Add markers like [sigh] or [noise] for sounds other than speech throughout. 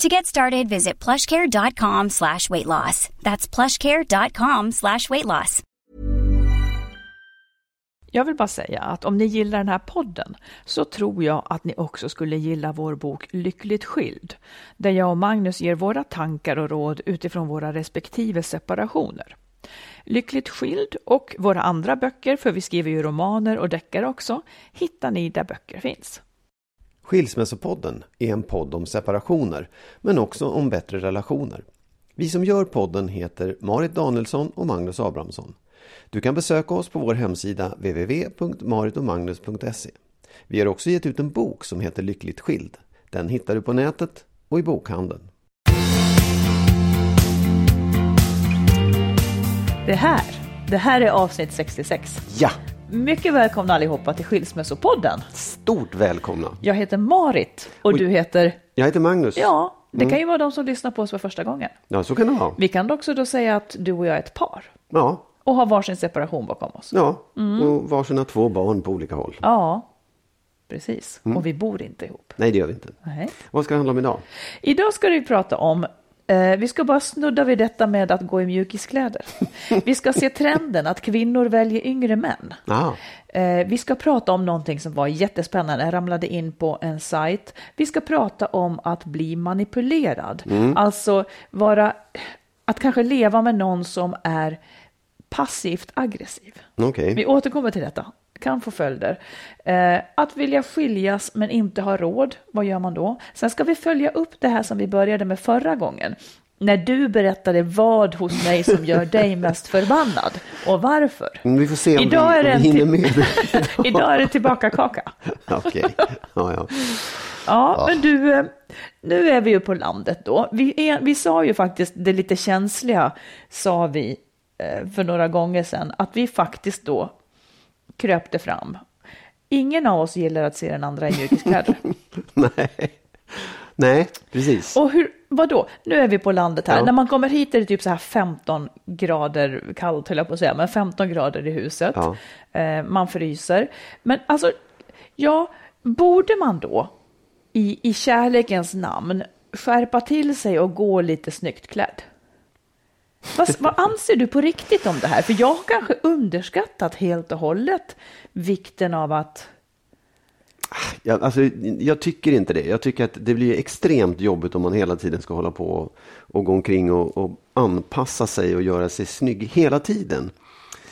To get started, visit plushcare.com slash weight loss. That's plushcare.com slash weight loss. Jag vill bara säga att om ni gillar den här podden så tror jag att ni också skulle gilla vår bok Lyckligt skild, där jag och Magnus ger våra tankar och råd utifrån våra respektive separationer. Lyckligt skild och våra andra böcker, för vi skriver ju romaner och deckare också, hittar ni där böcker finns. Skilsmässopodden är en podd om separationer, men också om bättre relationer. Vi som gör podden heter Marit Danielsson och Magnus Abrahamsson. Du kan besöka oss på vår hemsida www.maritomagnus.se. Vi har också gett ut en bok som heter Lyckligt skild. Den hittar du på nätet och i bokhandeln. Det här, det här är avsnitt 66. Ja, Mycket välkomna allihopa till Skilsmässopodden. stort välkomna! Jag heter Marit och Oj. du heter... Jag heter Magnus. Ja, det Mm. kan ju vara de som lyssnar på oss för första gången. Ja, så kan det vara. Vi kan också då säga att du och jag är ett par Ja, och har varsin separation bakom oss. ja. Mm. och varsina två barn på olika håll. Ja, precis. Mm. Och vi bor inte ihop. Nej, det gör vi inte. Nej. Vad ska det handla om idag? Idag ska vi prata om vi ska bara snudda vid detta med att gå i mjukiskläder. [laughs] Vi ska se trenden att kvinnor väljer yngre män. Ah, Eh, vi ska prata om någonting som var jättespännande. Jag ramlade in på en sajt. Vi ska prata om att bli manipulerad. Alltså vara, att kanske leva med någon som är passivt aggressiv. okej. Vi återkommer till detta. Kan få följder. Eh, att vilja skiljas men inte ha råd, vad gör man då? Sen ska vi följa upp det här som vi började med förra gången. När du berättade vad hos mig som gör [laughs] dig mest förbannad och varför. Men Vi får se om Idag vi, är det vi hinner med. [laughs] Idag är det tillbaka kaka. [laughs] Okej, ja, ja. Ja, men du, eh, nu är vi ju på landet då. Vi, är, vi sa ju faktiskt det lite känsliga, sa vi eh, för några gånger sedan, att vi faktiskt då kröpte fram. Ingen av oss gillar att se den andra i mjukiskläder. [laughs] Nej. Nej, precis. Och hur, vadå? Nu är vi på landet här. Ja. När man kommer hit är det typ så här 15 grader kallt, höll jag på att säga, men 15 grader i huset. Ja. Eh, man fryser. Men alltså, ja, borde man då i, i kärlekens namn skärpa till sig och gå lite snyggt klädd? Vad, vad anser du på riktigt om det här? För jag har kanske underskattat helt och hållet vikten av att Jag, alltså, jag tycker inte det. Jag tycker att det blir extremt jobbigt om man hela tiden ska hålla på och, och gå omkring och, och anpassa sig och göra sig snygg hela tiden.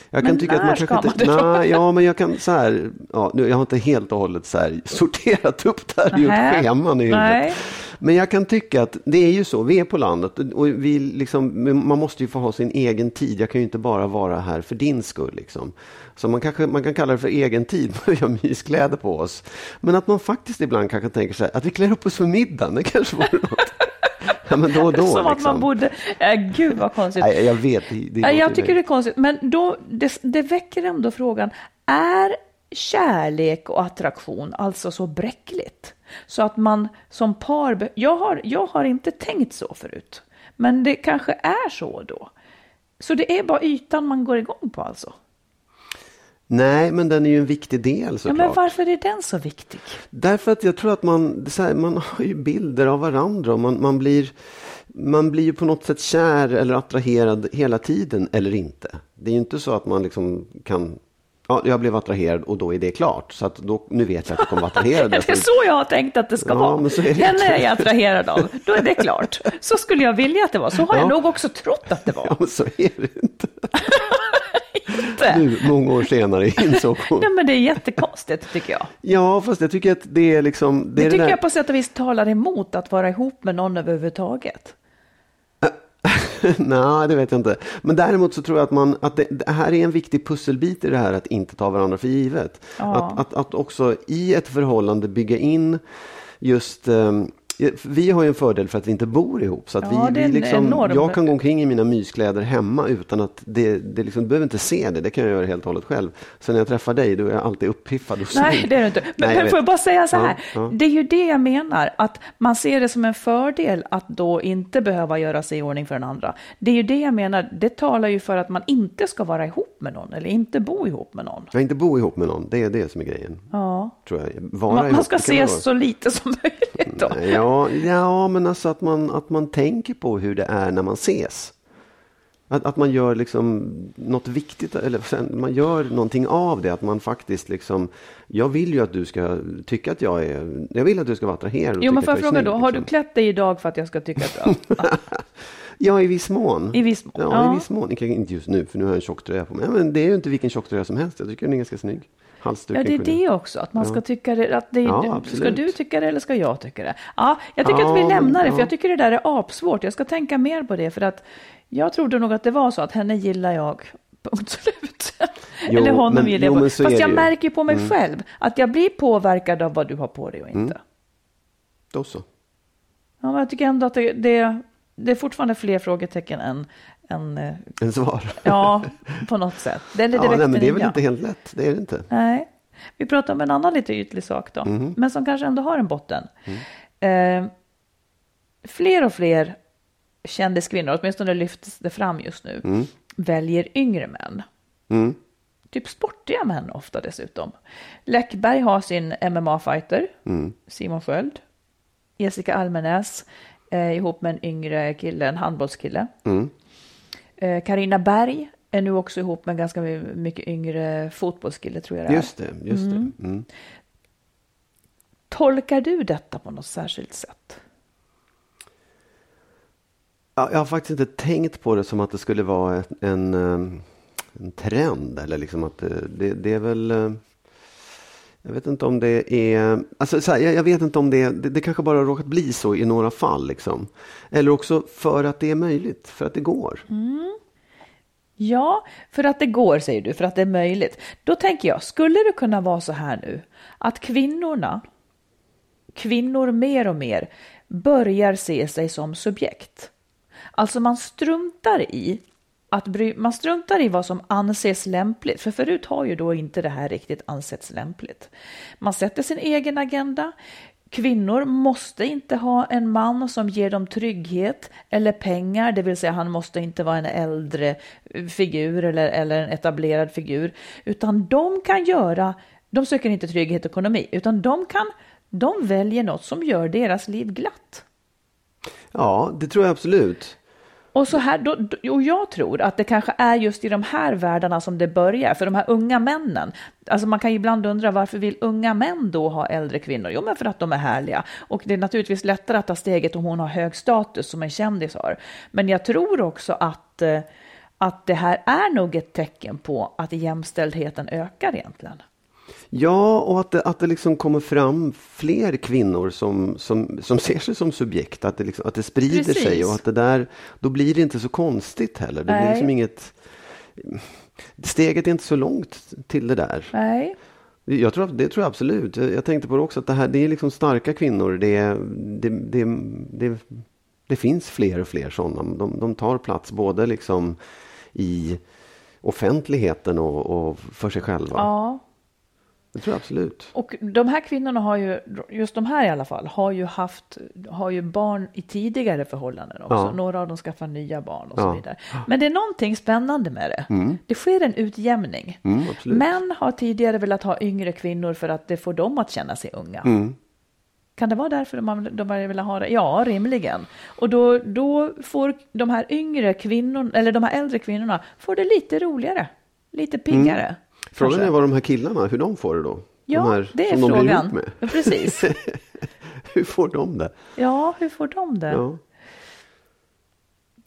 Jag Men kanske ska inte, man det då? nej, ja, men jag kan så här, ja, nu, jag har inte helt och hållet så här sorterat upp det här Nähä. ett scheman i huvudet. Men jag kan tycka att det är ju så, vi är på landet och vi liksom, man måste ju få ha sin egen tid. Jag kan ju inte bara vara här för din skull. Liksom. Så man, kanske, man kan kalla det för egen tid [laughs] vi har myskläder på oss. Men att man faktiskt ibland kanske tänker så här, att vi klär upp oss för middagen, det kanske vore något. Ja, men då och då. som att liksom. man borde... Äh, gud vad konstigt. Nej, jag vet. Det, det Ja, jag tycker det är konstigt, men då, det, det väcker ändå frågan, är kärlek och attraktion alltså så bräckligt? Så att man som par, jag har, jag har inte tänkt så förut, men det kanske är så då. Så det är bara ytan man går igång på alltså? Nej, men den är ju en viktig del Ja, såklart. men varför är den så viktig? Därför att jag tror att man, här, man har ju bilder av varandra och man, man, blir, man blir ju på något sätt kär eller attraherad hela tiden eller inte. Det är ju inte så att man liksom kan, ja, jag blev attraherad och då är det klart. Så att då, nu vet jag att jag kommer vara [laughs] attraherad. Det är så jag har tänkt att det ska Ja, vara. men så är det Henne är jag attraherad av, då är det klart. Så skulle jag vilja att det var. Så har jag Ja. nog också trott att det var. Ja, men så är det inte. [laughs] inte. Nu, många år senare insåg hon. Nej, men det är jättekonstigt tycker jag. Ja, fast jag tycker att det är liksom... Det, är tycker där- jag på sätt och vis talar emot att vara ihop med någon överhuvudtaget. [laughs] Nej, det vet jag inte. Men däremot så tror jag att, man, att det, det här är en viktig pusselbit i det här att inte ta varandra för givet. Ja. Att, att, att också i ett förhållande bygga in just ehm, vi har ju en fördel för att vi inte bor ihop. Så att Ja, vi, vi liksom, enorm- Jag kan gå omkring i mina myskläder hemma utan att det, det liksom, du behöver inte se det. Det kan jag göra helt och hållet själv. Så när jag träffar dig då är jag alltid uppiffad och Nej, snygg. det är det inte. Men, Nej, jag men får jag bara säga så Ja, här. ja. Det är ju det jag menar, att man ser det som en fördel att då inte behöva göra sig i ordning för den andra. Det är ju det jag menar, det talar ju för att man inte ska vara ihop med någon eller inte bo ihop med någon. Jag inte bo ihop med någon, det är det som är grejen. Ja. Tror jag. Vara Man, man ska ses så lite som möjligt då. Ja, ja, men alltså att man, att man tänker på hur det är när man ses. Att, att man gör liksom något viktigt, eller man gör någonting av det. Att man faktiskt liksom, jag vill ju att du ska tycka att jag är, jag vill att du ska vara attraherad och Jo, men får jag jag fråga då, har du liksom. klätt dig idag för att jag ska tycka att du [laughs] Ja, i viss mån. I viss mån, Ja, ja. i viss mån. Inte just nu, för nu har jag en tjock tröja på mig. Men det är ju inte vilken tjock tröja som helst. Jag tycker den är ganska snygg. Ja, Halsduken. det är kunde- det också, att man ska tycka det. Att det Ja, ska du tycka det eller ska jag tycka det? Ja, jag tycker Ja, att vi men- lämnar det, för ja. jag tycker det där är apsvårt. Jag ska tänka mer på det, för att jag trodde nog att det var så att henne gillar jag. Punkt [laughs] slut. Jo, eller honom men- gillar jo, jag. men så Fast är jag ju. Mm. märker på mig själv att jag blir påverkad av vad du har på dig och inte. Då så. Ja, men jag tycker ändå att det, det, det är fortfarande fler frågetecken än, än eh, En svar. ja, [laughs] på något sätt. Det, det ja, nej, men det är väl inte helt lätt. Det är det inte. Nej. Vi pratar om en annan lite ytlig sak då, Mhm. men som kanske ändå har en botten. Mm. Eh, fler och fler kändiskvinnor, åtminstone lyfts det fram just nu, väljer yngre män. Mm. Typ sportiga män ofta dessutom. Läckberg har sin MMA-fighter, Mm. Simon Sköld. Jessica Almenäs eh, ihop med en yngre kille, en handbollskille. Mm. Eh, Berg är nu också ihop med en ganska mycket yngre fotbollskille tror jag det är. Just det, just det. Mm. Tolkar du detta på något särskilt sätt? Ja, jag har faktiskt inte tänkt på det som att det skulle vara ett- en, eh, en trend. Eller liksom att det, det, det är väl... Jag vet inte om det är... Alltså, så här, jag, jag vet inte om det, det... Det kanske bara har råkat bli så i några fall. Liksom. Eller också för att det är möjligt, för att det går. Mm. Ja, för att det går säger du, för att det är möjligt. Då tänker jag, skulle det kunna vara så här nu att kvinnorna, kvinnor mer och mer, börjar se sig som subjekt? Alltså man struntar i att bry, man struntar i vad som anses lämpligt, för förut har ju då inte det här riktigt ansetts lämpligt. Man sätter sin egen agenda. Kvinnor måste inte ha en man som ger dem trygghet eller pengar, det vill säga han måste inte vara en äldre figur eller, eller en etablerad figur, utan de kan göra, de söker inte trygghet och ekonomi, utan de kan, de väljer något som gör deras liv glatt. Ja, det tror jag absolut. Och, så här, då, och jag tror att det kanske är just i de här världarna som det börjar, för de här unga männen. Alltså man kan ju ibland undra varför vill unga män då ha äldre kvinnor? Jo, men för att de är härliga. Och det är naturligtvis lättare att ta steget om hon har hög status som en kändis har. Men jag tror också att, eh, att det här är nog ett tecken på att jämställdheten ökar egentligen. Ja, och att det, att det liksom kommer fram fler kvinnor som, som, som ser sig som subjekt. Att det, liksom, att det sprider Precis. sig och att det där, då blir det inte så konstigt heller. Det blir Nej. liksom inget... Steget är inte så långt till det där. Nej. Jag tror, det tror jag absolut. Jag jag tänkte på det också, att det här det är liksom starka kvinnor. Det, det, det, det, det finns fler och fler sådana. De, de tar plats både liksom i offentligheten och, och för sig själva. Ja. Det tror jag absolut. Och de här kvinnorna har ju, just de här i alla fall, har ju haft, har ju barn i tidigare förhållanden också. Ja. Några av dem skaffar nya barn och Ja. så vidare. Men det är någonting spännande med det. Det sker en utjämning. Mm, absolut. Män har tidigare velat ha yngre kvinnor för att det får dem att känna sig unga. Mm. Kan det vara därför de, de velat ha det? Ja, rimligen. Och då, då får de här yngre kvinnorna, eller de här äldre kvinnorna, får det lite roligare. Lite piggare. Mm. Frågan kanske. är vad de här killarna, hur de får det då? Ja, de här det är som de blir frågan. ihop med. Ja, precis. [laughs] hur får de det? Ja, hur får de det? Ja.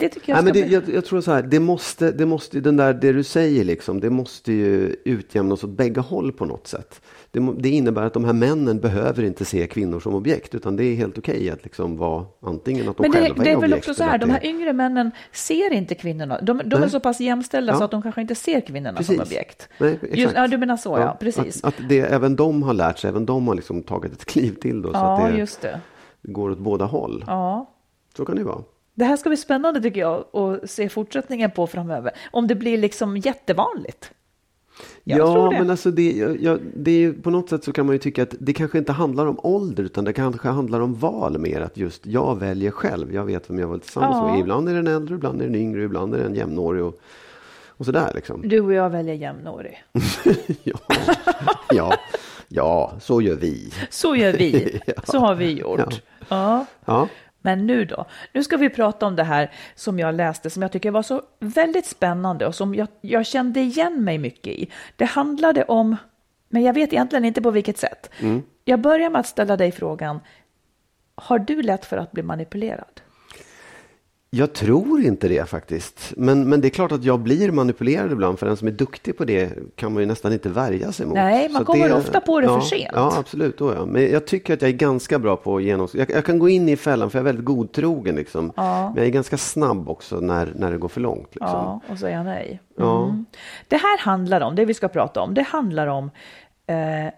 Det tycker jag Nej, men det, bli... jag, jag tror så här, det måste, det måste, den där, det du säger liksom, det måste ju utjämnas åt bägge håll på något sätt. Det, det innebär att de här männen behöver inte se kvinnor som objekt, utan det är helt okej att liksom vara antingen att de Men det, själva det är är väl objekt. också så här, de det här är- yngre männen ser inte kvinnorna. De, de är så pass jämställda Ja. så att de kanske inte ser kvinnorna som Precis. objekt. Nej, exakt. Just, ja, du menar så, ja. Precis. Att, att det, även de har lärt sig, även de har liksom tagit ett kliv till då, så ja, att det, just det. det går åt båda håll. Ja. Så kan det vara. Det här ska bli spännande tycker jag att se fortsättningen på framöver. Om det blir liksom jättevanligt. Jag ja, men alltså det, ja, det är på något sätt så kan man ju tycka att det kanske inte handlar om ålder utan det kanske handlar om val mer. Att just jag väljer själv. Jag vet vem jag vill tillsammans Ja. med. Ibland är den äldre, ibland är den yngre, ibland är den jämnårig och, och sådär liksom. Du och jag väljer jämnårig. [laughs] ja. ja, ja, så gör vi. Så gör vi. [laughs] Ja. Så har vi gjort. Ja. Ja, Men nu då? Nu ska vi prata om det här som jag läste som jag tycker var så väldigt spännande och som jag, jag kände igen mig mycket i. Det handlade om, men jag vet egentligen inte på vilket sätt. Jag börjar med att ställa dig frågan, har du lätt för att bli manipulerad? Jag tror inte det faktiskt. Men, men det är klart att jag blir manipulerad ibland. För den som är duktig på det kan man ju nästan inte värja sig mot. Nej, man Så kommer ofta på det ja, för sent. Ja, absolut. Då ja. Men jag tycker att jag är ganska bra på att genomskåda. Jag, jag kan gå in i fällan för jag är väldigt godtrogen. Liksom. Ja. Men jag är ganska snabb också när, när det går för långt. Liksom. Ja, och säga nej. Ja. Mm. Det här handlar om, det vi ska prata om, det handlar om eh,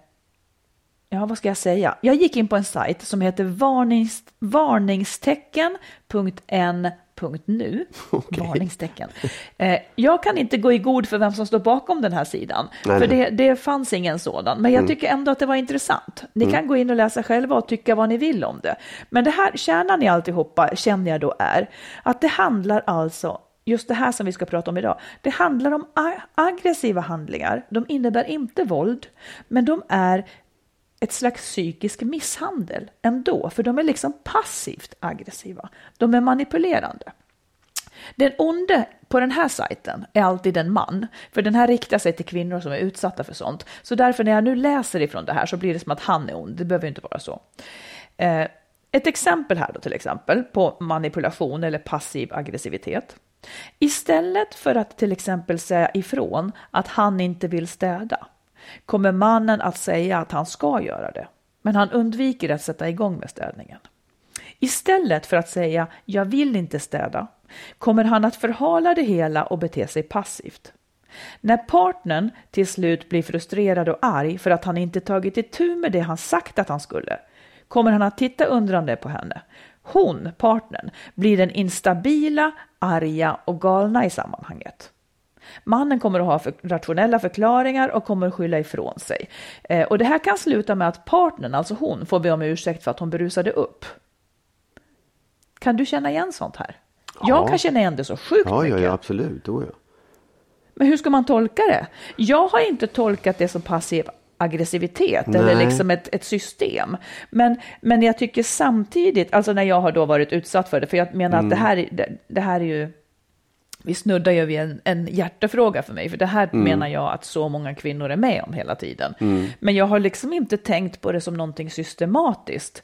Ja, vad ska jag säga? Jag gick in på en sajt som heter varnings, varningstecken.n.nu. Varningstecken. Eh, jag kan inte gå i god för vem som står bakom den här sidan, Nej, för det, det fanns ingen sådan. Men jag tycker ändå att det var intressant. Ni kan gå in och läsa själva och tycka vad ni vill om det. Men det här, kärnan i alltihopa känner jag då är att det handlar alltså just det här som vi ska prata om idag, det handlar om aggressiva handlingar. De innebär inte våld, men de är ett slags psykisk misshandel ändå, för de är liksom passivt aggressiva. De är manipulerande. Den onde på den här sajten är alltid en man, för den här riktar sig till kvinnor som är utsatta för sånt. Så därför när jag nu läser ifrån det här så blir det som att han är ond, det behöver ju inte vara så. Eh, ett exempel här då till exempel på manipulation eller passiv aggressivitet. Istället för att till exempel säga ifrån att han inte vill städa kommer mannen att säga att han ska göra det, men han undviker att sätta igång med städningen. Istället för att säga jag vill inte städa kommer han att förhala det hela och bete sig passivt. När partnern till slut blir frustrerad och arg för att han inte tagit itu med det han sagt att han skulle kommer han att titta undrande på henne. Hon, partnern, blir den instabila, arga och galna i sammanhanget. Mannen kommer att ha för rationella förklaringar och kommer att skylla ifrån sig. Eh, och det här kan sluta med att partnern, alltså hon, får be om ursäkt för att hon berusade upp. Kan du känna igen sånt här? Jag Ja. kan känna igen det så sjukt Ja, ja, mycket. ja, absolut. Oh, ja. Men hur ska man tolka det? Jag har inte tolkat det som passiv aggressivitet eller Nej. liksom ett, ett system. Men, men jag tycker samtidigt, alltså när jag har då varit utsatt för det, för jag menar att det här, är- det, det här är ju, vi snuddar ju vid en, en hjärtefråga för mig, för det här menar jag att så många kvinnor är med om hela tiden. Men jag har liksom inte tänkt på det som någonting systematiskt.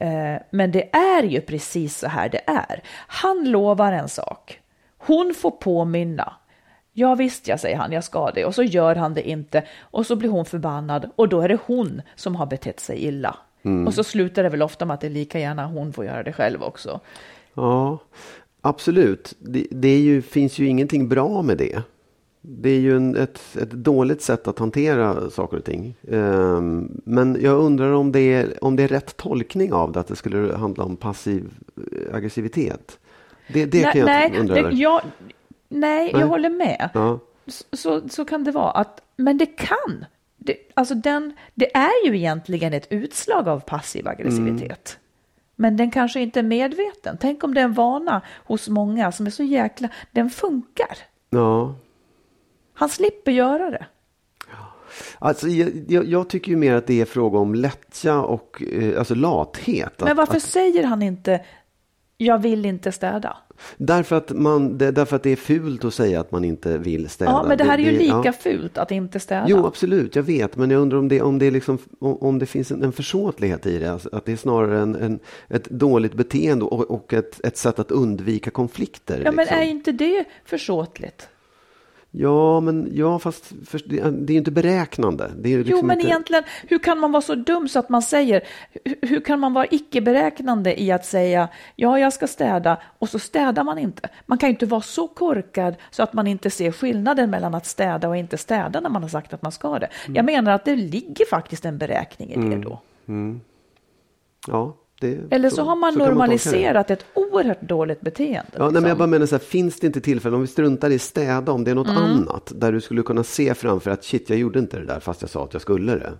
Eh, men det är ju precis så här det är. Han lovar en sak. Hon får påminna. Ja visst, jag säger han, jag ska det. Och så gör han det inte. Och så blir hon förbannad. Och då är det hon som har betett sig illa. Och så slutar det väl ofta med att det är lika gärna hon får göra det själv också. Ja, absolut. Det, det är ju, finns ju ingenting bra med det. Det är ju en, ett, ett dåligt sätt att hantera saker och ting. Ehm, men jag undrar om det, är, om det är rätt tolkning av det, att det skulle handla om passiv aggressivitet. Det, det kan jag nej, undra det, jag, nej, Nej. jag håller med. Ja. Så, så kan det vara. Att, men det kan. Det, alltså den, det är ju egentligen ett utslag av passiv aggressivitet. Men den kanske inte är medveten. Tänk om det är en vana hos många som är så jäkla... Den funkar. ja. Han slipper göra det. Alltså, jag, jag, tycker ju mer att det är fråga om lättja och eh, alltså lathet. Men varför att, säger han inte Jag vill inte städa. Därför att, man, det, därför att det är fult att säga att man inte vill städa. Ja, men det här är ju det, lika ja. fult att inte städa. Jo, absolut, jag vet. Men jag undrar om det, om det, liksom, om det finns en, en försåtlighet i det. Alltså, att det är snarare en, en, ett dåligt beteende och, och ett, ett sätt att undvika konflikter. Ja, men liksom. är inte det försåtligt? Ja, men ja, fast för, det, det är ju inte beräknande. Liksom jo, men inte, egentligen, hur kan man vara så dum så att man säger, hur, hur kan man vara icke-beräknande i att säga, ja, jag ska städa, och så städar man inte. Man kan ju inte vara så korkad så att man inte ser skillnaden mellan att städa och inte städa när man har sagt att man ska det. Mm. Jag menar att det ligger faktiskt en beräkning i det då. Ja, det, Eller så har man så normaliserat ett oerhört dåligt beteende. Ja, nej, men jag liksom. bara menar så här, finns det inte tillfällen, om vi struntar i städa, om det är något Mm. annat, där du skulle kunna se framför att shit, jag gjorde inte det där fast jag sa att jag skulle det.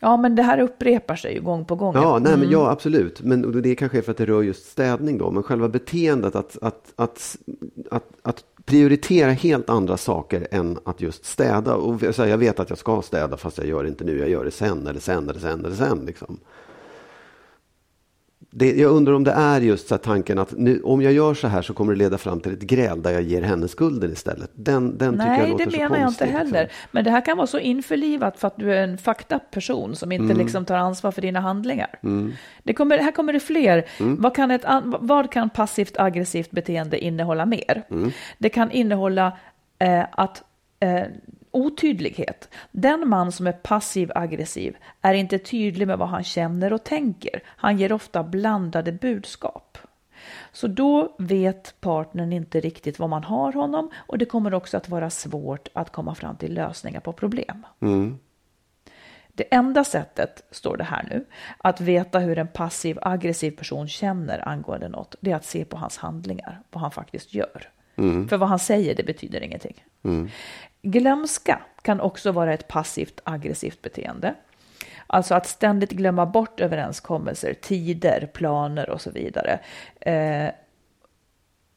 Ja, men det här upprepar sig ju gång på gång. Ja, nej, Mm. men ja, absolut. Men det är kanske är för att det rör just städning då. Men själva beteendet att, att, att, att, att prioritera helt andra saker än att just städa. Och så här, jag vet att jag ska städa fast jag gör det inte nu. Jag gör det sen eller sen eller sen eller sen. Liksom. Det, jag undrar om det är just så tanken att nu, om jag gör så här så kommer det leda fram till ett gräl där jag ger henne skulden istället. Den, den tycker jag Nej, låter det så menar jag inte konstig, heller. Liksom. Men det här kan vara så införlivat för att du är en fucked up person som inte Mm. liksom tar ansvar för dina handlingar. Det kommer, här kommer det fler. Mm. Vad, kan ett, vad kan passivt aggressivt beteende innehålla mer? Mm. Det kan innehålla eh, att eh, otydlighet. Den man som är passiv aggressiv är inte tydlig med vad han känner och tänker. Han ger ofta blandade budskap. Så då vet partnern inte riktigt vad man har honom och det kommer också att vara svårt att komma fram till lösningar på problem. Det enda sättet, står det här nu, att veta hur en passiv aggressiv person känner angående något, det är att se på hans handlingar, vad han faktiskt gör. För vad han säger, det betyder ingenting. Glömska kan också vara ett passivt aggressivt beteende. Alltså att ständigt glömma bort överenskommelser, tider, planer och så vidare. Eh,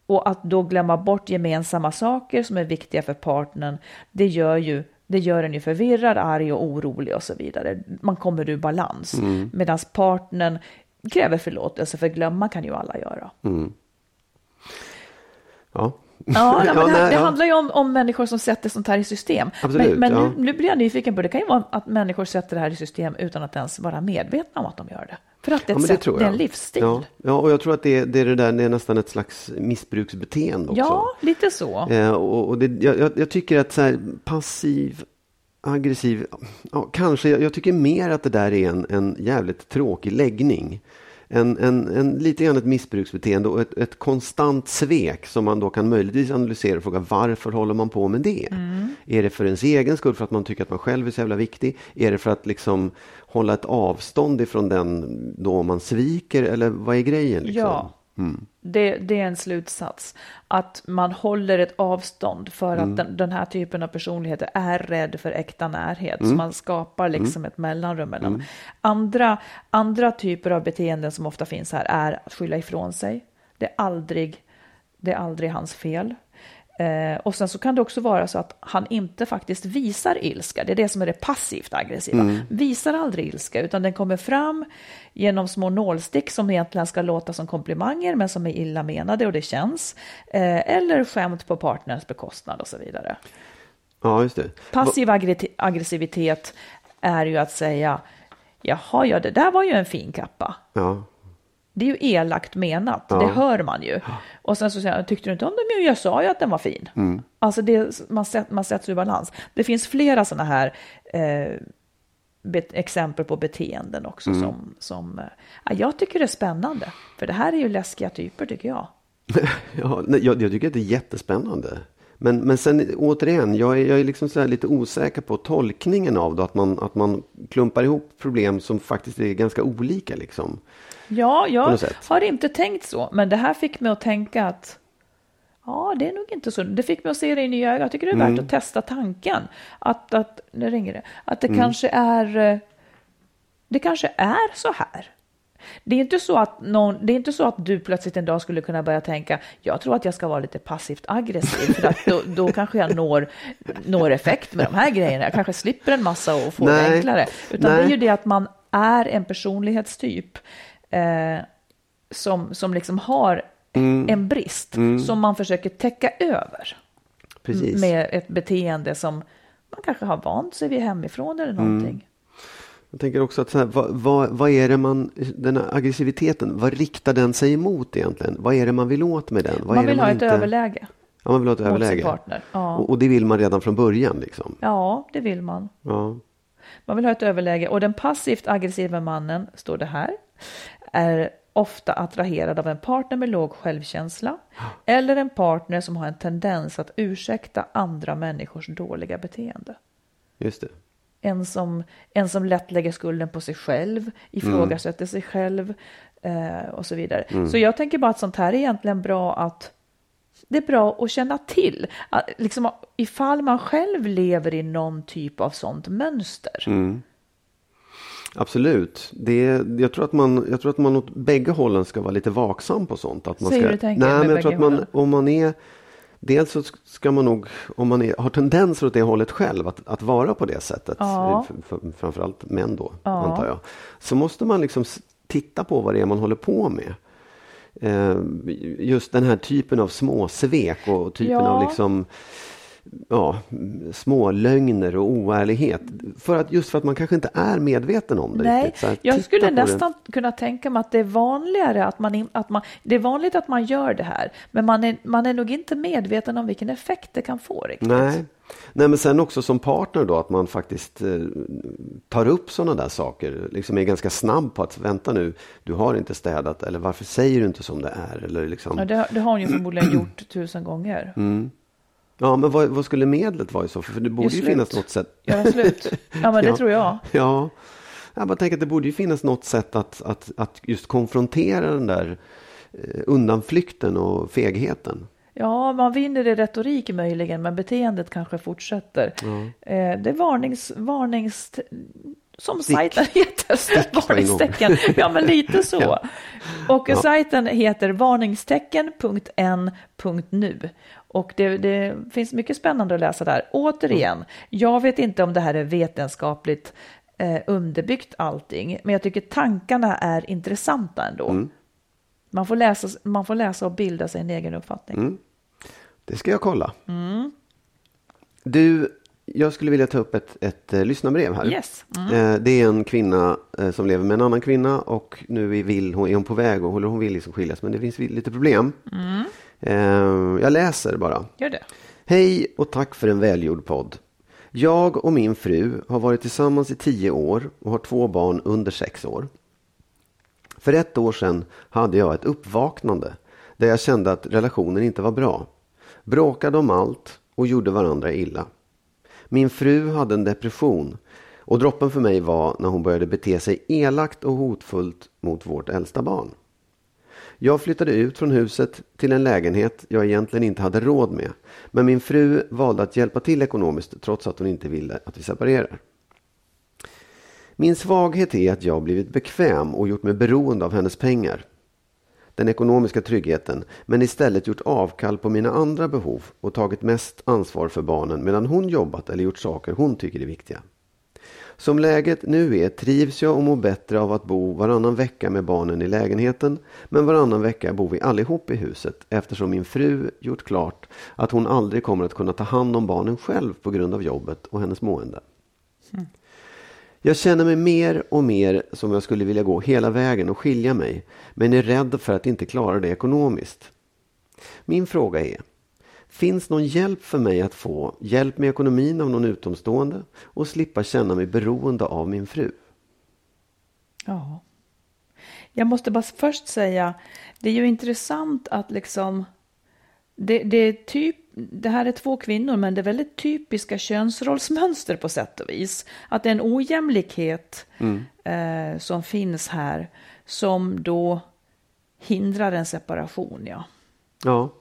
och att då glömma bort gemensamma saker som är viktiga för partnern, det gör ju det gör en ju förvirrad, arg och orolig och så vidare. Man kommer ur balans. Medan partnern kräver förlåtelse, för glömma kan ju alla göra. Ja. Ja, nej, det, nej, det ja. handlar ju om, om människor som sätter sånt här i system. Absolut, men men ja. nu, nu blir jag nyfiken på, det kan ju vara att människor sätter det här i system utan att ens vara medvetna om att de gör det. För att det är, Ja, ett sätt, det är en livsstil. Ja, ja, och jag tror att det, det är det där, det är nästan ett slags missbruksbeteende också. Ja, lite så. Eh, och, och jag- jag tycker att så här, passiv, aggressiv, ja, kanske, jag, jag tycker mer att det där är en, en jävligt tråkig läggning. En, en, en, lite grann ett missbruksbeteende och ett, ett konstant svek som man då kan möjligtvis analysera och fråga varför håller man på med det? Är det för ens egen skull, för att man tycker att man själv är så jävla viktig? Är det för att liksom hålla ett avstånd ifrån den då man sviker? Eller vad är grejen? Liksom? Ja, det, det är en slutsats. Att man håller ett avstånd för att den, den här typen av personligheter är rädd för äkta närhet. Så man skapar liksom ett mellanrum mellan. Andra, andra typer av beteenden som ofta finns här är att skylla ifrån sig. Det är aldrig, det är aldrig hans fel. Eh, och sen så kan det också vara så att han inte faktiskt visar ilska. Det är det som är det passivt aggressiva. Visar aldrig ilska, utan den kommer fram genom små nålstick som egentligen ska låta som komplimanger, men som är illa menade och det känns. Eh, eller skämt på partners bekostnad och så vidare. ja, just det. Passiv aggre- aggressivitet är ju att säga, jaha, ja, det där var ju en fin kappa. Ja, Det är ju elakt menat, det hör man ju. Och sen så säger jag, tyckte du inte om den? Men jag sa ju att den var fin. Alltså det, man, sätt, man sätts ur balans. Det finns flera sådana här eh, bet, exempel på beteenden också som, som eh, ja, jag tycker är spännande. För det här är ju läskiga typer tycker jag. [laughs] Ja, nej, jag, jag tycker att det är jättespännande. Men, men sen återigen, jag är, jag är liksom så lite osäker på tolkningen av det. Att man, att man klumpar ihop problem som faktiskt är ganska olika. Liksom. Ja, jag har inte tänkt så, men det här fick mig att tänka att ja, det är nog inte så. Det fick mig att se det i nya ögon. Jag tycker det är värt Mm. att testa tanken. Att, att, nu ringer det, att Mm. det kanske är eh, det kanske är så här. Det är, inte så att någon, det är inte så att du plötsligt en dag skulle kunna börja tänka, jag tror att jag ska vara lite passivt aggressiv, för att då, då kanske jag når, når effekt med de här grejerna. Jag kanske slipper en massa och får det Nej, enklare. Utan det är nej. ju det att man är en personlighetstyp eh, som, som liksom har Mm. en brist som man försöker täcka över Precis. med ett beteende som man kanske har vant sig vid hemifrån eller någonting. Jag tänker också att så här, vad, vad, vad är det man, den här aggressiviteten, vad riktar den sig emot egentligen? Vad är det man vill åt med den? Vad man vill ha ett inte- överläge Ja, man vill ha ett överläge. Ja. Och, och det vill man redan från början liksom. ja, det vill man. Ja. Man vill ha ett överläge och den passivt aggressiva mannen, står det här, är ofta attraherad av en partner med låg självkänsla eller en partner som har en tendens att ursäkta andra människors dåliga beteende. Just det. En som, en som lätt lägger skulden på sig själv, ifrågasätter sig själv eh, och så vidare. Så jag tänker bara att sånt här är egentligen bra att det är bra att känna till. Att, liksom, ifall man själv lever i någon typ av sånt mönster. Mm. Absolut. Det är, jag, tror att man, jag tror att man åt bägge hållen ska vara lite vaksam på sånt. Att man ska, du tänker nej, men jag tror att man, hållen? om man är Dels så ska man nog, om man är, har tendenser åt det hållet själv, att, att vara på det sättet, Ja. f- framförallt män då, Ja. antar jag, så måste man liksom titta på vad det är man håller på med. Eh, just den här typen av småsvek och typen Ja. av liksom ja, små lögner och oärlighet. För att, just för att man kanske inte är medveten om det Nej, riktigt. Så här, jag skulle på det. nästan kunna tänka mig att det är vanligare att man, att man, det är vanligt att man gör det här, men man är, man är nog inte medveten om vilken effekt det kan få riktigt. Nej. Nej, men sen också som partner då att man faktiskt eh, tar upp sådana där saker. Liksom är ganska snabb på att vänta nu, du har inte städat eller varför säger du inte som det är? Eller liksom, Ja, det, det har hon ju förmodligen gjort tusen gånger. Mm. Ja, men vad, vad skulle medlet vara i så fall? För det borde ju finnas något sätt. Göra slut. Ja, men [laughs] det Ja. tror jag. Ja, jag bara tänker att det borde ju finnas något sätt att, att, att just konfrontera den där eh, undanflykten och fegheten. Ja, man vinner i retorik möjligen, men beteendet kanske fortsätter. Eh, det är varnings... varnings som Stick. sajten heter. gång. Varningstecken. Ja, men lite så. [laughs] Ja. Och Ja. sajten heter varningstecken.n.nu. Och det, det finns mycket spännande att läsa där. Återigen, jag vet inte om det här är vetenskapligt eh, underbyggt allting, men jag tycker tankarna är intressanta ändå. Mm. Man, får läsa, man får läsa och bilda sig en egen uppfattning. Mm. Det ska jag kolla. Du, jag skulle vilja ta upp ett, ett eh, lyssnarbrev här. Yes. Eh, det är en kvinna eh, som lever med en annan kvinna och nu är, vill, hon, är hon på väg och håller hon vill liksom skiljas men det finns lite problem. Eh, jag läser bara. Gör det. Hej och tack för en välgjord podd. Jag och min fru har varit tillsammans i tio år och har två barn under sex år. För ett år sedan hade jag ett uppvaknande där jag kände att relationen inte var bra. Bråkade om allt och gjorde varandra illa. Min fru hade en depression och droppen för mig var när hon började bete sig elakt och hotfullt mot vårt äldsta barn. Jag flyttade ut från huset till en lägenhet jag egentligen inte hade råd med. Men min fru valde att hjälpa till ekonomiskt trots att hon inte ville att vi separerar. Min svaghet är att jag blivit bekväm och gjort mig beroende av hennes pengar. Den ekonomiska tryggheten, men istället gjort avkall på mina andra behov och tagit mest ansvar för barnen medan hon jobbat eller gjort saker hon tycker är viktiga. Som läget nu är trivs jag och mår bättre av att bo varannan vecka med barnen i lägenheten men varannan vecka bor vi allihop i huset eftersom min fru gjort klart att hon aldrig kommer att kunna ta hand om barnen själv på grund av jobbet och hennes mående. Jag känner mig mer och mer som jag skulle vilja gå hela vägen och skilja mig men är rädd för att inte klara det ekonomiskt. Min fråga är Finns någon hjälp för mig att få hjälp med ekonomin av någon utomstående och slippa känna mig beroende av min fru? Ja. Jag måste bara först säga, det är ju intressant att liksom, det, det är typ, det här är två kvinnor, men det är väldigt typiska könsrollsmönster på sätt och vis. Att det är en ojämlikhet eh, som finns här, som då hindrar en separation, ja. Ja,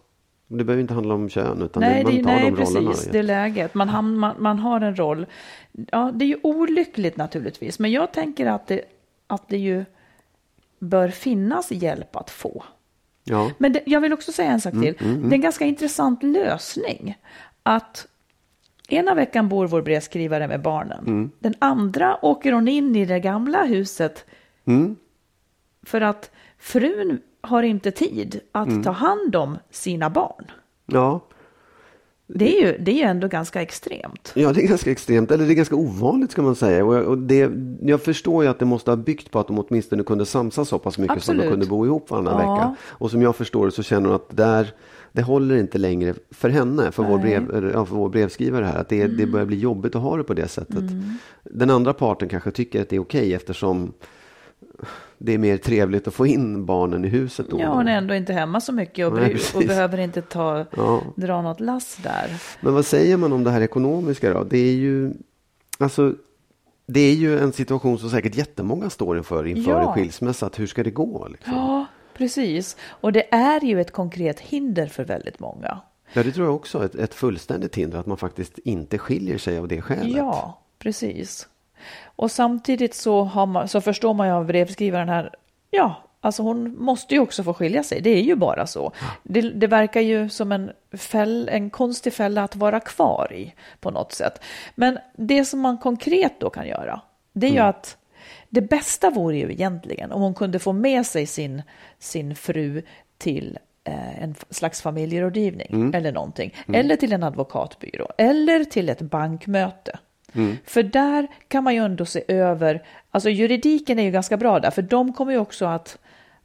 det behöver inte handla om kön utan Nej, man det, tar nej de rollerna. precis, det är läget. Man, ham- man, man har en roll. Ja, det är ju olyckligt naturligtvis, men jag tänker att det, att det ju bör finnas hjälp att få. Ja, Men det, jag vill också säga en sak till. Det är en ganska intressant lösning. Att ena veckan bor vår brevskrivare med barnen. Den andra åker hon in i det gamla huset mm. för att frun har inte tid att Mm. ta hand om sina barn. Ja, Det är ju, det är ju ändå ganska extremt. Ja, det är ganska extremt, eller det är ganska ovanligt ska man säga. Och det, jag förstår ju att det måste ha byggt på att de åtminstone kunde samsas så pass mycket Absolut. de kunde bo ihop varannan Ja. vecka. Och som jag förstår det så känner hon att där, det håller inte längre för henne, för vår, brev, ja, för vår brevskrivare här, att det, Mm. det börjar bli jobbigt att ha det på det sättet. Den andra parten kanske tycker att det är okej eftersom det är mer trevligt att få in barnen i huset då. Ja, hon är ändå inte hemma så mycket och, Nej, och behöver inte ta, Ja. dra något lass där. Men vad säger man om det här ekonomiska då? Det är ju, alltså, det är ju en situation som säkert jättemånga står inför inför Ja. en skilsmässa. Att hur ska det gå? Liksom? Ja, precis. Och det är ju ett konkret hinder för väldigt många. Ja, det tror jag också. Ett, ett fullständigt hinder att man faktiskt inte skiljer sig av det skälet. Ja, precis. Och samtidigt så, man, så förstår man ju av brevskrivaren här, ja, alltså hon måste ju också få skilja sig. Det är ju bara så. Det, det verkar ju som en, fäll, en konstig fälla att vara kvar i på något sätt. Men det som man konkret då kan göra, det är ju att det bästa vore ju egentligen om hon kunde få med sig sin, sin fru till eh, en slags familjerådgivning eller någonting. Eller till en advokatbyrå. Eller till ett bankmöte. För där kan man ju ändå se över, alltså juridiken är ju ganska bra där, för de kommer ju också att,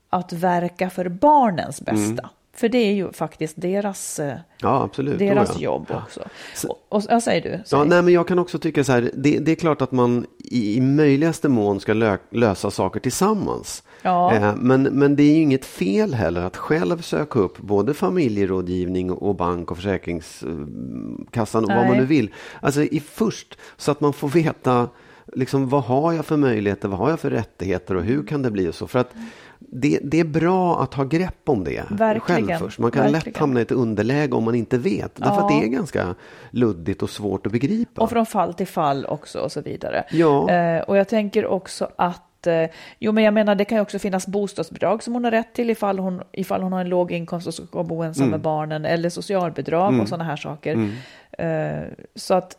att verka för barnens bästa. För det är ju faktiskt deras, eh, Ja, absolut. deras Oh, ja. jobb också. Och, och, ja, säger du? Ja, Säg. nej, men jag kan också tycka så här, det, det är klart att man i, i möjligaste mån ska lö, lösa saker tillsammans. Ja. Eh, men, men det är ju inget fel heller att själv söka upp både familjerådgivning och bank och försäkringskassan och vad man nu vill. Alltså i först, så att man får veta liksom, vad har jag för möjligheter, vad har jag för rättigheter och hur kan det bli och så. För att det, det är bra att ha grepp om det Verkligen, själv först. Man kan lätt verkligen. hamna i ett underläge om man inte vet. Därför att det är ganska luddigt och svårt att begripa. Och från fall till fall också och så vidare. Ja. Eh, och jag tänker också att eh, Jo, men jag menar det kan ju också finnas bostadsbidrag som hon har rätt till ifall hon, ifall hon har en låg inkomst och ska bo ensam Mm. med barnen eller socialbidrag och sådana här saker. Eh, så att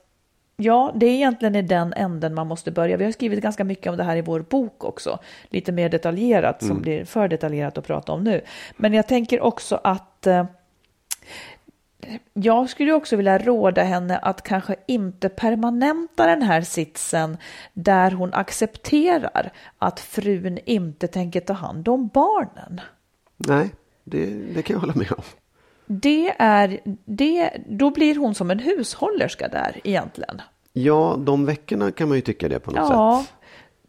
ja, det är egentligen i den änden man måste börja. Vi har skrivit ganska mycket om det här i vår bok också, lite mer detaljerat som blir för detaljerat att prata om nu. Men jag tänker också att eh, jag skulle också vilja råda henne att kanske inte permanenta den här sitsen där hon accepterar att frun inte tänker ta hand om barnen. Nej, det, det kan jag hålla med om. Det är, det, då blir hon som en hushållerska där egentligen. Ja, de veckorna kan man ju tycka det på något Ja, sätt.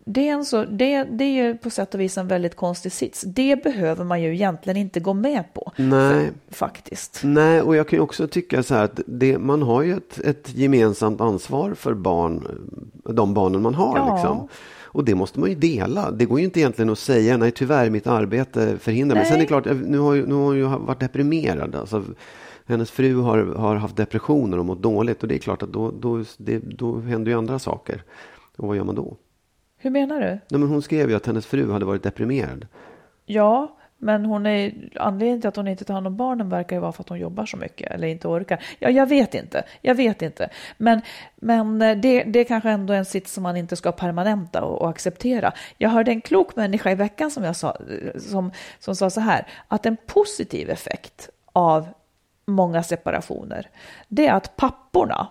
Det är, en så, det, det är ju på sätt och vis en väldigt konstig sits. Det behöver man ju egentligen inte gå med på. Nej. Faktiskt. Nej, och jag kan ju också tycka så här att det, man har ju ett, ett gemensamt ansvar för barn, de barnen man har. Ja. Liksom. Och det måste man ju dela. Det går ju inte egentligen att säga nej tyvärr mitt arbete förhindrar mig. Sen är det klart, nu har, ju, nu har hon ju varit deprimerad. Alltså, hennes fru har, har haft depressioner och mått dåligt och det är klart att då, då, det, då händer ju andra saker. Och vad gör man då? Hur menar du? Nej, men hon skrev ju att hennes fru hade varit deprimerad. Ja, men hon är, anledningen till att hon inte tar hand om barnen verkar ju vara för att hon jobbar så mycket eller inte orkar. Ja, jag vet inte. Jag vet inte. Men, men eh, det, det är kanske ändå en sits som man inte ska permanenta och, och acceptera. Jag hörde en klok människa i veckan som, jag sa, som, som sa så här, att en positiv effekt av många separationer, det är att papporna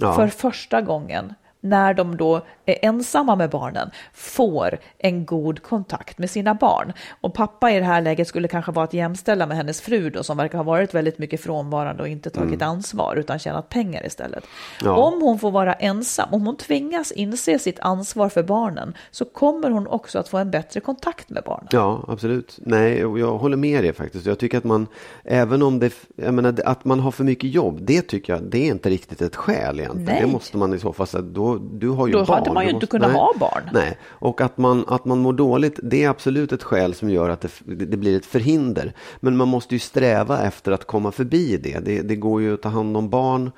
Ja. för första gången när de då är ensamma med barnen får en god kontakt med sina barn. Och pappa i det här läget skulle kanske vara att jämställa med hennes fru då, som verkar ha varit väldigt mycket frånvarande och inte tagit ansvar utan tjänat pengar istället. Ja. Om hon får vara ensam, om hon tvingas inse sitt ansvar för barnen så kommer hon också att få en bättre kontakt med barnen. Ja, absolut. Nej, jag håller med dig faktiskt. Jag tycker att man, även om det, jag menar, att man har för mycket jobb, det tycker jag, det är inte riktigt ett skäl egentligen. Nej. Det måste man i så fall säga, då, du har ju Då barn. hade man ju inte kunnat ha barn. Nej, och att man, att man mår dåligt, det är absolut ett skäl som gör att det, det blir ett förhinder. Men man måste ju sträva efter att komma förbi det. Det, det går ju att ta hand om barn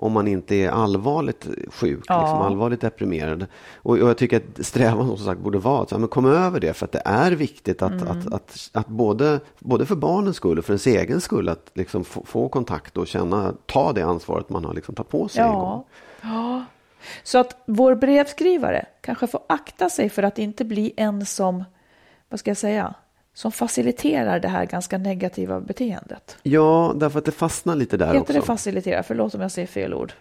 om man inte är allvarligt sjuk, Ja. liksom allvarligt deprimerad. Och, och jag tycker att strävan som sagt borde vara att så här, men kom över det för att det är viktigt att, Mm. att, att, att både, både för barnens skull och för ens egen skull att liksom få, få kontakt och känna, ta det ansvaret man har liksom tagit på sig. Ja. Så att vår brevskrivare kanske får akta sig för att inte bli en som, vad ska jag säga, som faciliterar det här ganska negativa beteendet. Ja, därför att det fastnar lite där Heter också. det facilitera? Förlåt om jag säger fel ord.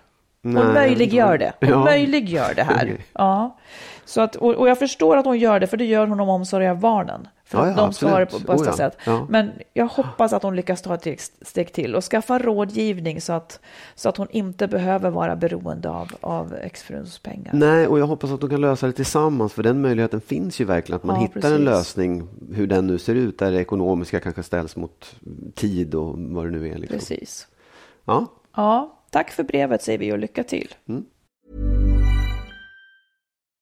Nej, Hon möjliggör det. Hon Ja. möjliggör det här. [laughs] Ja. Så att, och, och jag förstår att hon gör det, för det gör hon om omsorg av barnen. För Ja, ja, de ha det på absolut. bästa Oh, ja. sätt. Men jag hoppas att hon lyckas ta ett steg- till och skaffa rådgivning så att, så att hon inte behöver vara beroende av, av exfruns pengar. Nej, och jag hoppas att de kan lösa det tillsammans, för den möjligheten finns ju verkligen. Att man hittar precis. en lösning, hur den nu ser ut, där det ekonomiska kanske ställs mot tid och vad det nu är. Liksom. Precis. Ja, Ja, tack för brevet säger vi och lycka till.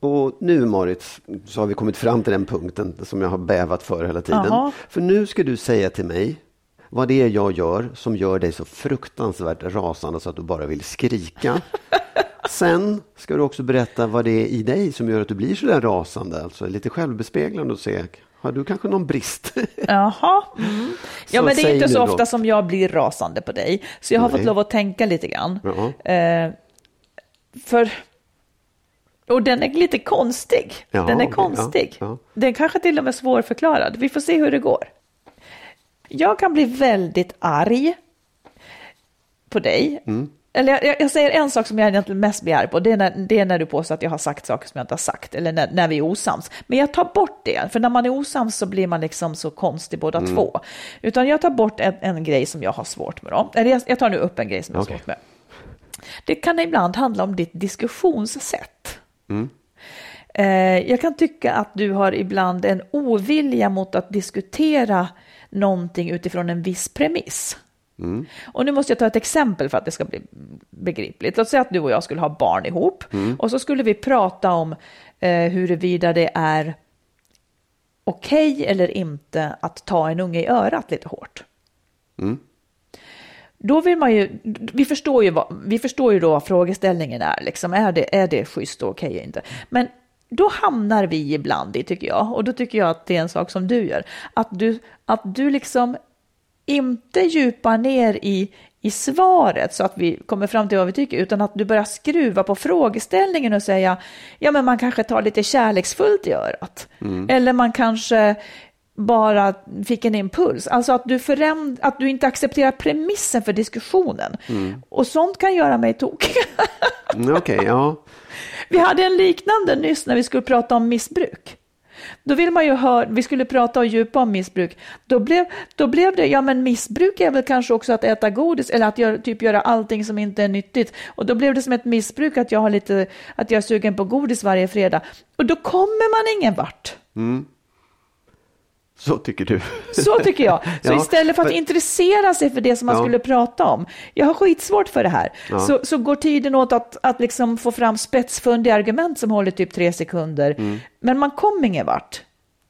Och nu Marit, så har vi kommit fram till den punkten som jag har bävat för hela tiden. Jaha. För nu ska du säga till mig vad det är jag gör som gör dig så fruktansvärt rasande så att du bara vill skrika. [laughs] Sen ska du också berätta vad det är i dig som gör att du blir så där rasande, alltså lite självbespeglande och se, har du kanske någon brist? [laughs] Jaha. Mm. Ja, men det är inte så då. ofta som jag blir rasande på dig. Så jag har Nej. fått lov att tänka lite grann. Ja. Eh, för... Och den är lite konstig. Ja, den är konstig. Ja, ja. Den kanske till och med svårförklarad. Vi får se hur det går. Jag kan bli väldigt arg på dig. Mm. Eller jag, jag säger en sak som jag egentligen mest blir arg på. Det är, när, det är när du påstår att jag har sagt saker som jag inte har sagt. Eller när, när vi är osams. Men jag tar bort det. För när man är osams så blir man liksom så konstig båda Mm. två. Utan jag tar bort en, en grej som jag har svårt med. Då. Eller jag, jag tar nu upp en grej som jag har Okej. svårt med. Det kan ibland handla om ditt diskussionssätt. Mm. Jag kan tycka att du har ibland en ovilja mot att diskutera någonting utifrån en viss premiss. Och nu måste jag ta ett exempel för att det ska bli begripligt. Låt säga att du och jag skulle ha barn ihop och så skulle vi prata om eh, huruvida det är okej eller inte att ta en unge i örat lite hårt. Då vill man ju, vi förstår ju, vad, vi förstår ju då vad frågeställningen är, liksom, är, det, är det schysst och okej eller inte? Men då hamnar vi ibland i, tycker jag, och då tycker jag att det är en sak som du gör, att du, att du liksom inte djupar ner i, i svaret så att vi kommer fram till vad vi tycker, utan att du börjar skruva på frågeställningen och säga, ja men man kanske tar lite kärleksfullt i örat. Eller man kanske bara fick en impuls. Alltså att du, föränd- att du inte accepterar premissen för diskussionen. Och sånt kan göra mig tokig. Mm, Okej, ja. Vi hade en liknande nyss när vi skulle prata om missbruk. Då vill man ju höra, vi skulle prata och djupa om missbruk. Då blev, då blev det, ja men missbruk är väl kanske också att äta godis eller att göra, typ göra allting som inte är nyttigt. Och då blev det som ett missbruk att jag har lite, att jag är sugen på godis varje fredag. Och då kommer man ingen vart. Så tycker du. Så tycker jag. [laughs] Så Ja, istället för att men- intressera sig för det som man Ja. skulle prata om. Jag har skitsvårt för det här. Ja. Så, så går tiden åt att, att liksom få fram spetsfundiga argument som håller typ tre sekunder. Men man kommer ingen vart.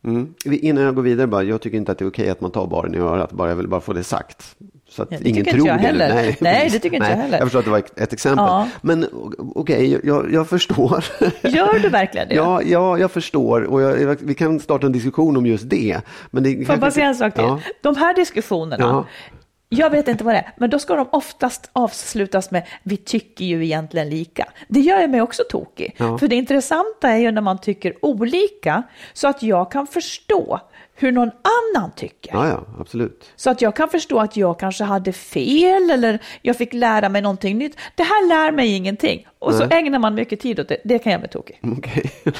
Mm. Innan jag går vidare, bara, jag tycker inte att det är okej att man tar barn i örat, bara, jag vill bara få det sagt. Så att Ja, det ingen tror jag det. heller. Nej, det precis. tycker inte jag heller. Jag förstår att det var ett- exempel. Ja. Men okej, jag, jag förstår. [laughs] Gör du verkligen det? Ja, ja, jag förstår och jag, vi kan starta en diskussion om just det. Men det Får jag bara säga en sak till? Ja. De här diskussionerna, Ja. jag vet inte vad det är, men då ska de oftast avslutas med vi tycker ju egentligen lika. Det gör jag mig också tokig. Ja. För det intressanta är ju när man tycker olika så att jag kan förstå hur någon annan tycker. Ja, ja, absolut. Så att jag kan förstå att jag kanske hade fel eller jag fick lära mig någonting nytt. Det här lär mig ingenting. Och så Nej. ägnar man mycket tid åt det. Det kan jag bli tokig. Okej. Ja.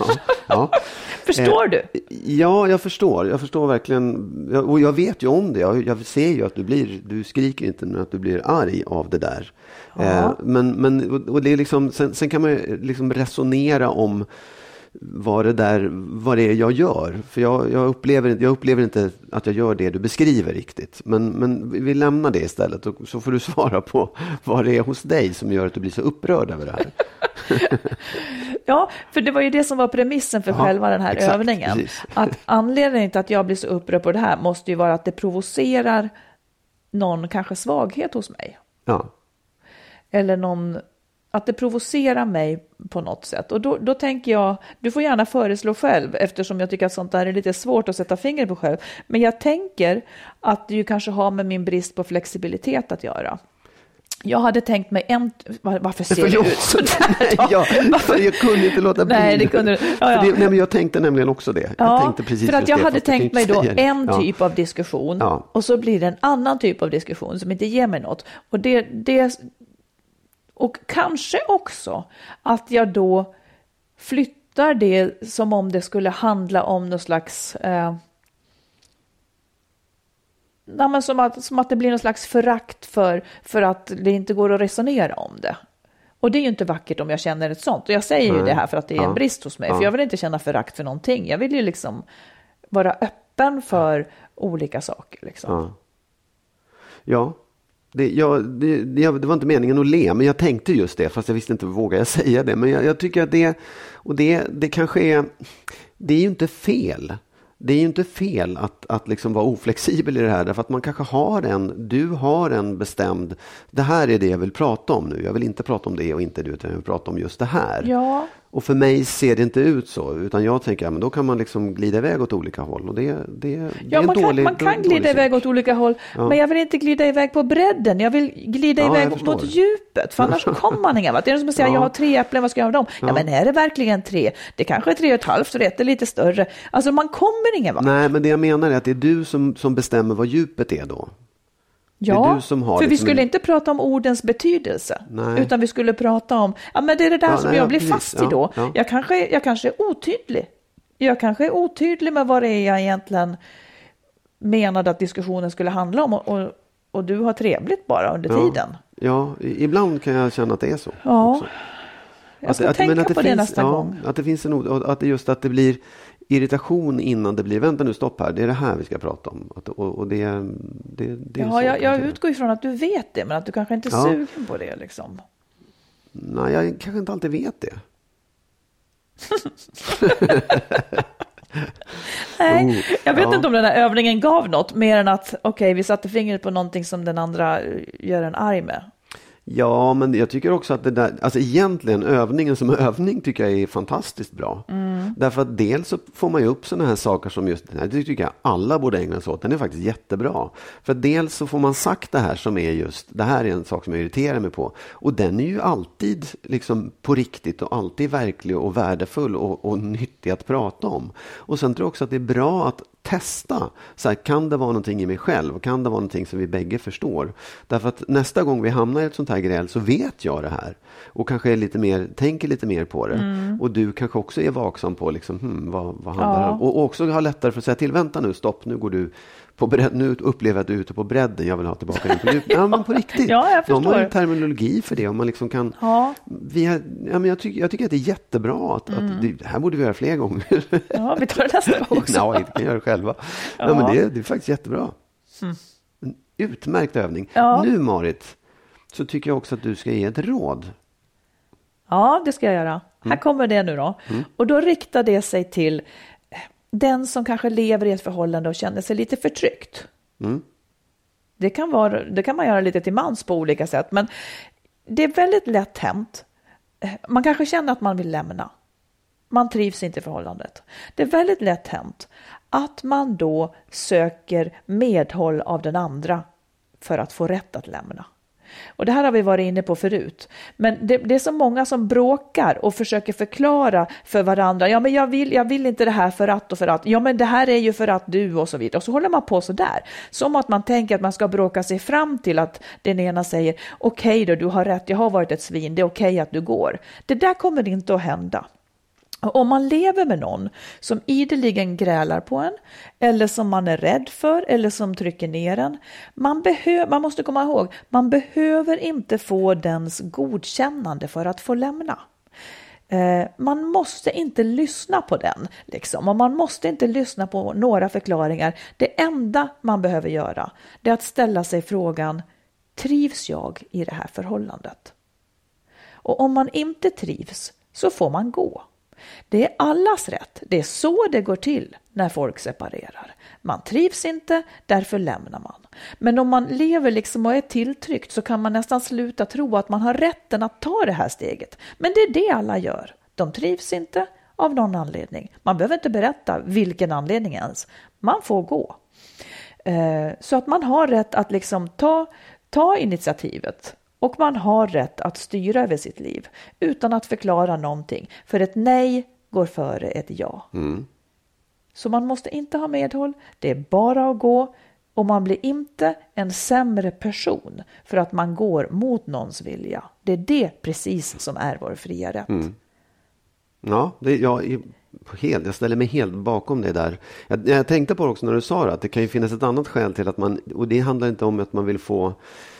Ja. [laughs] Förstår Eh, du? Ja, jag förstår. Jag förstår verkligen. Jag- Och jag vet ju om det. Jag, jag ser ju att du blir, du skriker inte men att du blir arg av det där. Eh, men, men och- det är liksom, sen, sen kan man ju liksom resonera om vad det, där, vad det är jag gör. För jag, jag, upplever, jag upplever inte att jag gör det du beskriver riktigt. Men, men vi lämnar det istället och så får du [laughs] svara på vad det är hos dig som gör att du blir så upprörd över det här. [laughs] Ja, för det var ju det som var premissen för Ja, själva den här exakt, övningen. precis. [laughs] Att anledningen till att jag blir så upprörd på det här måste ju vara att det provocerar någon kanske svaghet hos mig. Ja, Eller någon, att det provocerar mig på något sätt. Och då, då tänker jag, du får gärna föreslå själv eftersom jag tycker att sånt där är lite svårt att sätta fingret på själv. Men jag tänker att det ju kanske har med min brist på flexibilitet att göra. Jag hade tänkt mig en... var- Varför ser Förlåt. det ut sådär? Då? [laughs] jag, Varför- jag kunde inte låta bli. Nej, det kunde du. Ja, ja. Det, nej, men jag tänkte nämligen också det. jag Ja, tänkte precis för att jag det, hade tänkt mig då en Ja. typ av diskussion Ja. och så blir det en annan typ av diskussion som inte ger mig något. Och, det, det, och kanske också att jag då flyttar det som om det skulle handla om någon slags eh, Nej, men som, att, som att det blir någon slags förakt för, för att det inte går att resonera om det. Och det är ju inte vackert om jag känner ett sånt. Och jag säger ju Nej. det här för att det är en brist hos mig. Ja. För jag vill inte känna förakt för någonting. Jag vill ju liksom vara öppen för olika saker. Liksom. Ja. Ja, det, jag, det, det, det var inte meningen att le, men jag tänkte just det, fast jag visste inte, vågar jag [laughs] säga det? Men jag, jag tycker att det, och det, det kanske är, det är ju inte fel. Det är ju inte fel att, att liksom vara oflexibel i det här, därför att man kanske har en, du har en bestämd, det här är det jag vill prata om nu, jag vill inte prata om det och inte det, utan jag vill prata om just det här. Ja, och för mig ser det inte ut så, utan jag tänker, ja, men då kan man liksom glida iväg åt olika håll. Och det, det, det är ja en man, dålig, kan, man kan dålig glida iväg sak. åt olika håll. Men jag vill inte glida iväg på bredden. Jag vill glida Ja, iväg mot djupet. För annars [laughs] kommer man ingen vart. Det är som att säga, Ja. jag har tre äpplen, vad ska jag göra med dem? Ja. men är det verkligen tre? Det kanske är tre och ett halvt, så ett är lite större. Alltså man kommer ingen vart. Nej, men det jag menar är att det är du som, som bestämmer vad djupet är då. Ja, för vi liksom skulle en- inte prata om ordens betydelse, Nej. utan vi skulle prata om, ja men det är det där Ja, som nej, jag ja, blir precis. fast i då. ja. Jag, kanske, jag kanske är otydlig. Jag kanske är otydlig med vad det är jag egentligen menade att diskussionen skulle handla om och, och, och du har trevligt bara under tiden. Ja, ibland kan jag känna att det är så. Ja, också. jag ska tänka på det nästa ja, gång. Att det finns en, att det just att det blir irritation innan det blir, vänta nu, stopp här, det är det här vi ska prata om. Att, och, och det, det, det är Ja, så jag, jag utgår ifrån att du vet det, men att du kanske inte är Ja. sugen på det. Liksom. Nej, jag kanske inte alltid vet det. [laughs] Nej, jag vet ja. inte om den här övningen gav något, mer än att okej, vi satte fingret på någonting som den andra gör en arg med. Ja, men jag tycker också att det där, alltså egentligen övningen som [laughs] övning tycker jag är fantastiskt bra. Därför att dels så får man ju upp sådana här saker som just den här, det tycker jag alla borde ägna sig åt, den är faktiskt jättebra. För dels så får man sagt det här som är just, det här är en sak som jag irriterar mig på. Och den är ju alltid liksom på riktigt och alltid verklig och värdefull och, och nyttig att prata om. Och sen tror jag också att det är bra att testa. Så här, kan det vara någonting i mig själv? Kan det vara någonting som vi bägge förstår? Därför att nästa gång vi hamnar i ett sånt här gräl så vet jag det här. Och kanske är lite mer, tänker lite mer på det. Och du kanske också är vaksam på liksom, hmm, vad, vad handlar det Ja. om? Och, och också har lättare för att säga till, vänta nu, stopp, nu går du på bredd, nu upplever jag att du är ute på bredden, jag vill ha tillbaka dig på djupet. ja, men på [laughs] riktigt. Ja, jag De har förstår. en terminologi för det och man liksom kan Ja. vi har, ja, men jag, tycker, jag tycker att det är jättebra. Att, Mm. att det, här borde vi göra fler gånger. Ja, vi tar det nästa gång också. [laughs] Ja, vi kan göra det själva. Ja. men det, det är faktiskt jättebra. En utmärkt övning. Mm. Ja. Nu Marit, så tycker jag också att du ska ge ett råd. Ja, det ska jag göra. Mm. Här kommer det nu då. Och då riktar det sig till den som kanske lever i ett förhållande och känner sig lite förtryckt. Mm. Det kan, vara, det kan man göra lite till mans på olika sätt, men det är väldigt lätt hänt. Man kanske känner att man vill lämna. Man trivs inte i förhållandet. Det är väldigt lätt hänt att man då söker medhåll av den andra för att få rätt att lämna. Och det här har vi varit inne på förut. Men det, det, är så många som bråkar och försöker förklara för varandra. Ja, men jag vill, jag vill inte det här för att och för att. Ja, men det här är ju för att du och så vidare. Och så håller man på så där. Som att man tänker att man ska bråka sig fram till att den ena säger okej okay då, du har rätt, jag har varit ett svin, det är okej okay att du går. Det där kommer inte att hända. Om man lever med någon som ideligen grälar på en eller som man är rädd för eller som trycker ner en. Man, behö- man måste komma ihåg, man behöver inte få dens godkännande för att få lämna. Eh, man måste inte lyssna på den, liksom. och man måste inte lyssna på några förklaringar. Det enda man behöver göra är att ställa sig frågan, trivs jag i det här förhållandet? Och om man inte trivs så får man gå. Det är allas rätt. Det är så det går till när folk separerar. Man trivs inte, därför lämnar man. Men om man lever liksom och är tilltryckt så kan man nästan sluta tro att man har rätten att ta det här steget. Men det är det alla gör. De trivs inte av någon anledning. Man behöver inte berätta vilken anledning ens. Man får gå. Eh, så att man har rätt att liksom ta, ta initiativet och man har rätt att styra över sitt liv utan att förklara någonting. För ett nej går före ett ja. Mm. Så man måste inte ha medhåll. Det är bara att gå och man blir inte en sämre person för att man går mot någons vilja. Det är det precis som är vår fria rätt. Mm. Ja, det, jag, helt, jag ställer mig helt bakom det där. Jag, jag tänkte på det också när du sa det, att det kan ju finnas ett annat skäl till att man, och det handlar inte om att man vill få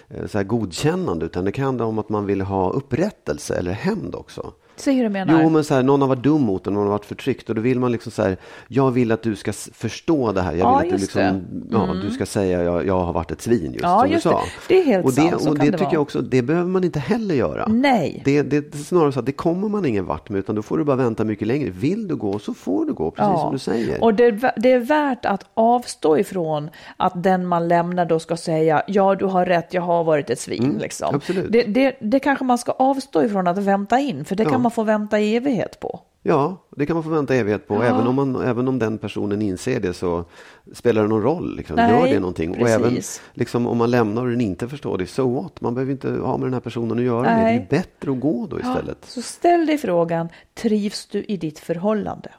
Eh, så här godkännande utan det kan handla om att man vill ha upprättelse eller hämnd också. Säg hur du menar. Jo, men så här, någon har varit dum mot en, någon har varit förtryckt och då vill man liksom så här, jag vill att du ska förstå det här. Jag ja, vill att du, liksom, mm. ja, du ska säga, jag, jag har varit ett svin just ja, som just du sa. Det. det är helt och det, sant, så och det, det tycker vara. jag också, det behöver man inte heller göra. Nej. Det, det, är snarare så att det kommer man ingen vart med, utan då får du bara vänta mycket längre. Vill du gå så får du gå, precis ja. som du säger. Och det, det är värt att avstå ifrån att den man lämnar då ska säga, ja du har rätt, jag har varit ett svin. Mm, liksom. absolut. Det, det, kanske man ska avstå ifrån att vänta in, för det kan man få vänta i evighet på. Ja, det kan man få vänta evighet på. Ja. Även, om man, även om den personen inser det så spelar det någon roll. Liksom. Nej, Gör det någonting? Och även precis. liksom, om man lämnar och den inte förstår det, so what? Man behöver inte ha med den här personen att göra. Det. det är Nej. bättre att gå då istället. Så ställ dig frågan, trivs du i ditt förhållande?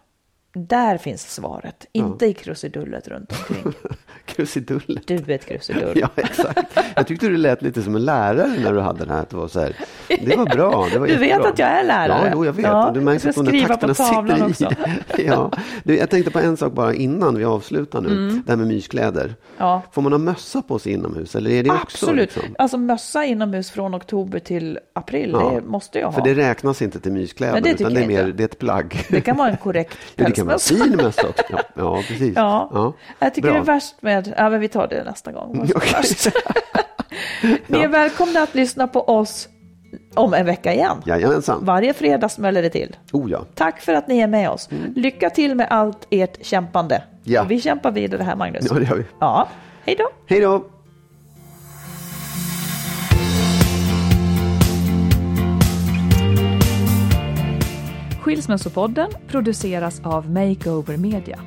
Där finns svaret, inte i krusidullet runt omkring. [laughs] Krusiduller. Du är ett krusidull. [laughs] Ja, exakt. Jag tyckte du lät lite som en lärare när du hade det här. Det, var så här. det var bra. Det var Du vet jättebra. att jag är lärare. Ja, jo, jag vet. Ja, du märker att de där takterna sitter i. [laughs] ja. du, jag tänkte på en sak bara innan vi avslutar nu. Det här med myskläder. Mm. Ja. Får man ha mössa på sig inomhus? Eller är det också, Absolut. liksom? Alltså mössa inomhus från oktober till april, Ja. det måste jag ha. För det räknas inte till myskläder, Nej, det utan det är mer det är ett plagg. Det kan vara en korrekt [laughs] Ja, det kan vara en pälsmössa. fin mössa också. Ja, ja precis. Ja. Jag tycker Bra. det är värst med, ja men vi tar det nästa gång. Värst. [laughs] [laughs] Ni är välkomna att lyssna på oss om en vecka igen. Jajamensan. Varje fredag smäller det till. Oh ja. Tack för att ni är med oss. Lycka till med allt ert kämpande. Ja. Och vi kämpar vidare här Magnus. ja, det gör vi. Ja, hej då. Hej då! Skilsmässopodden produceras av Makeover Media.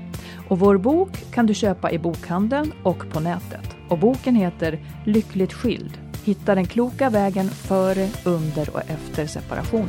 Och vår bok kan du köpa i bokhandeln och på nätet. Och boken heter Lyckligt skild. Hitta den kloka vägen före, under och efter separationen.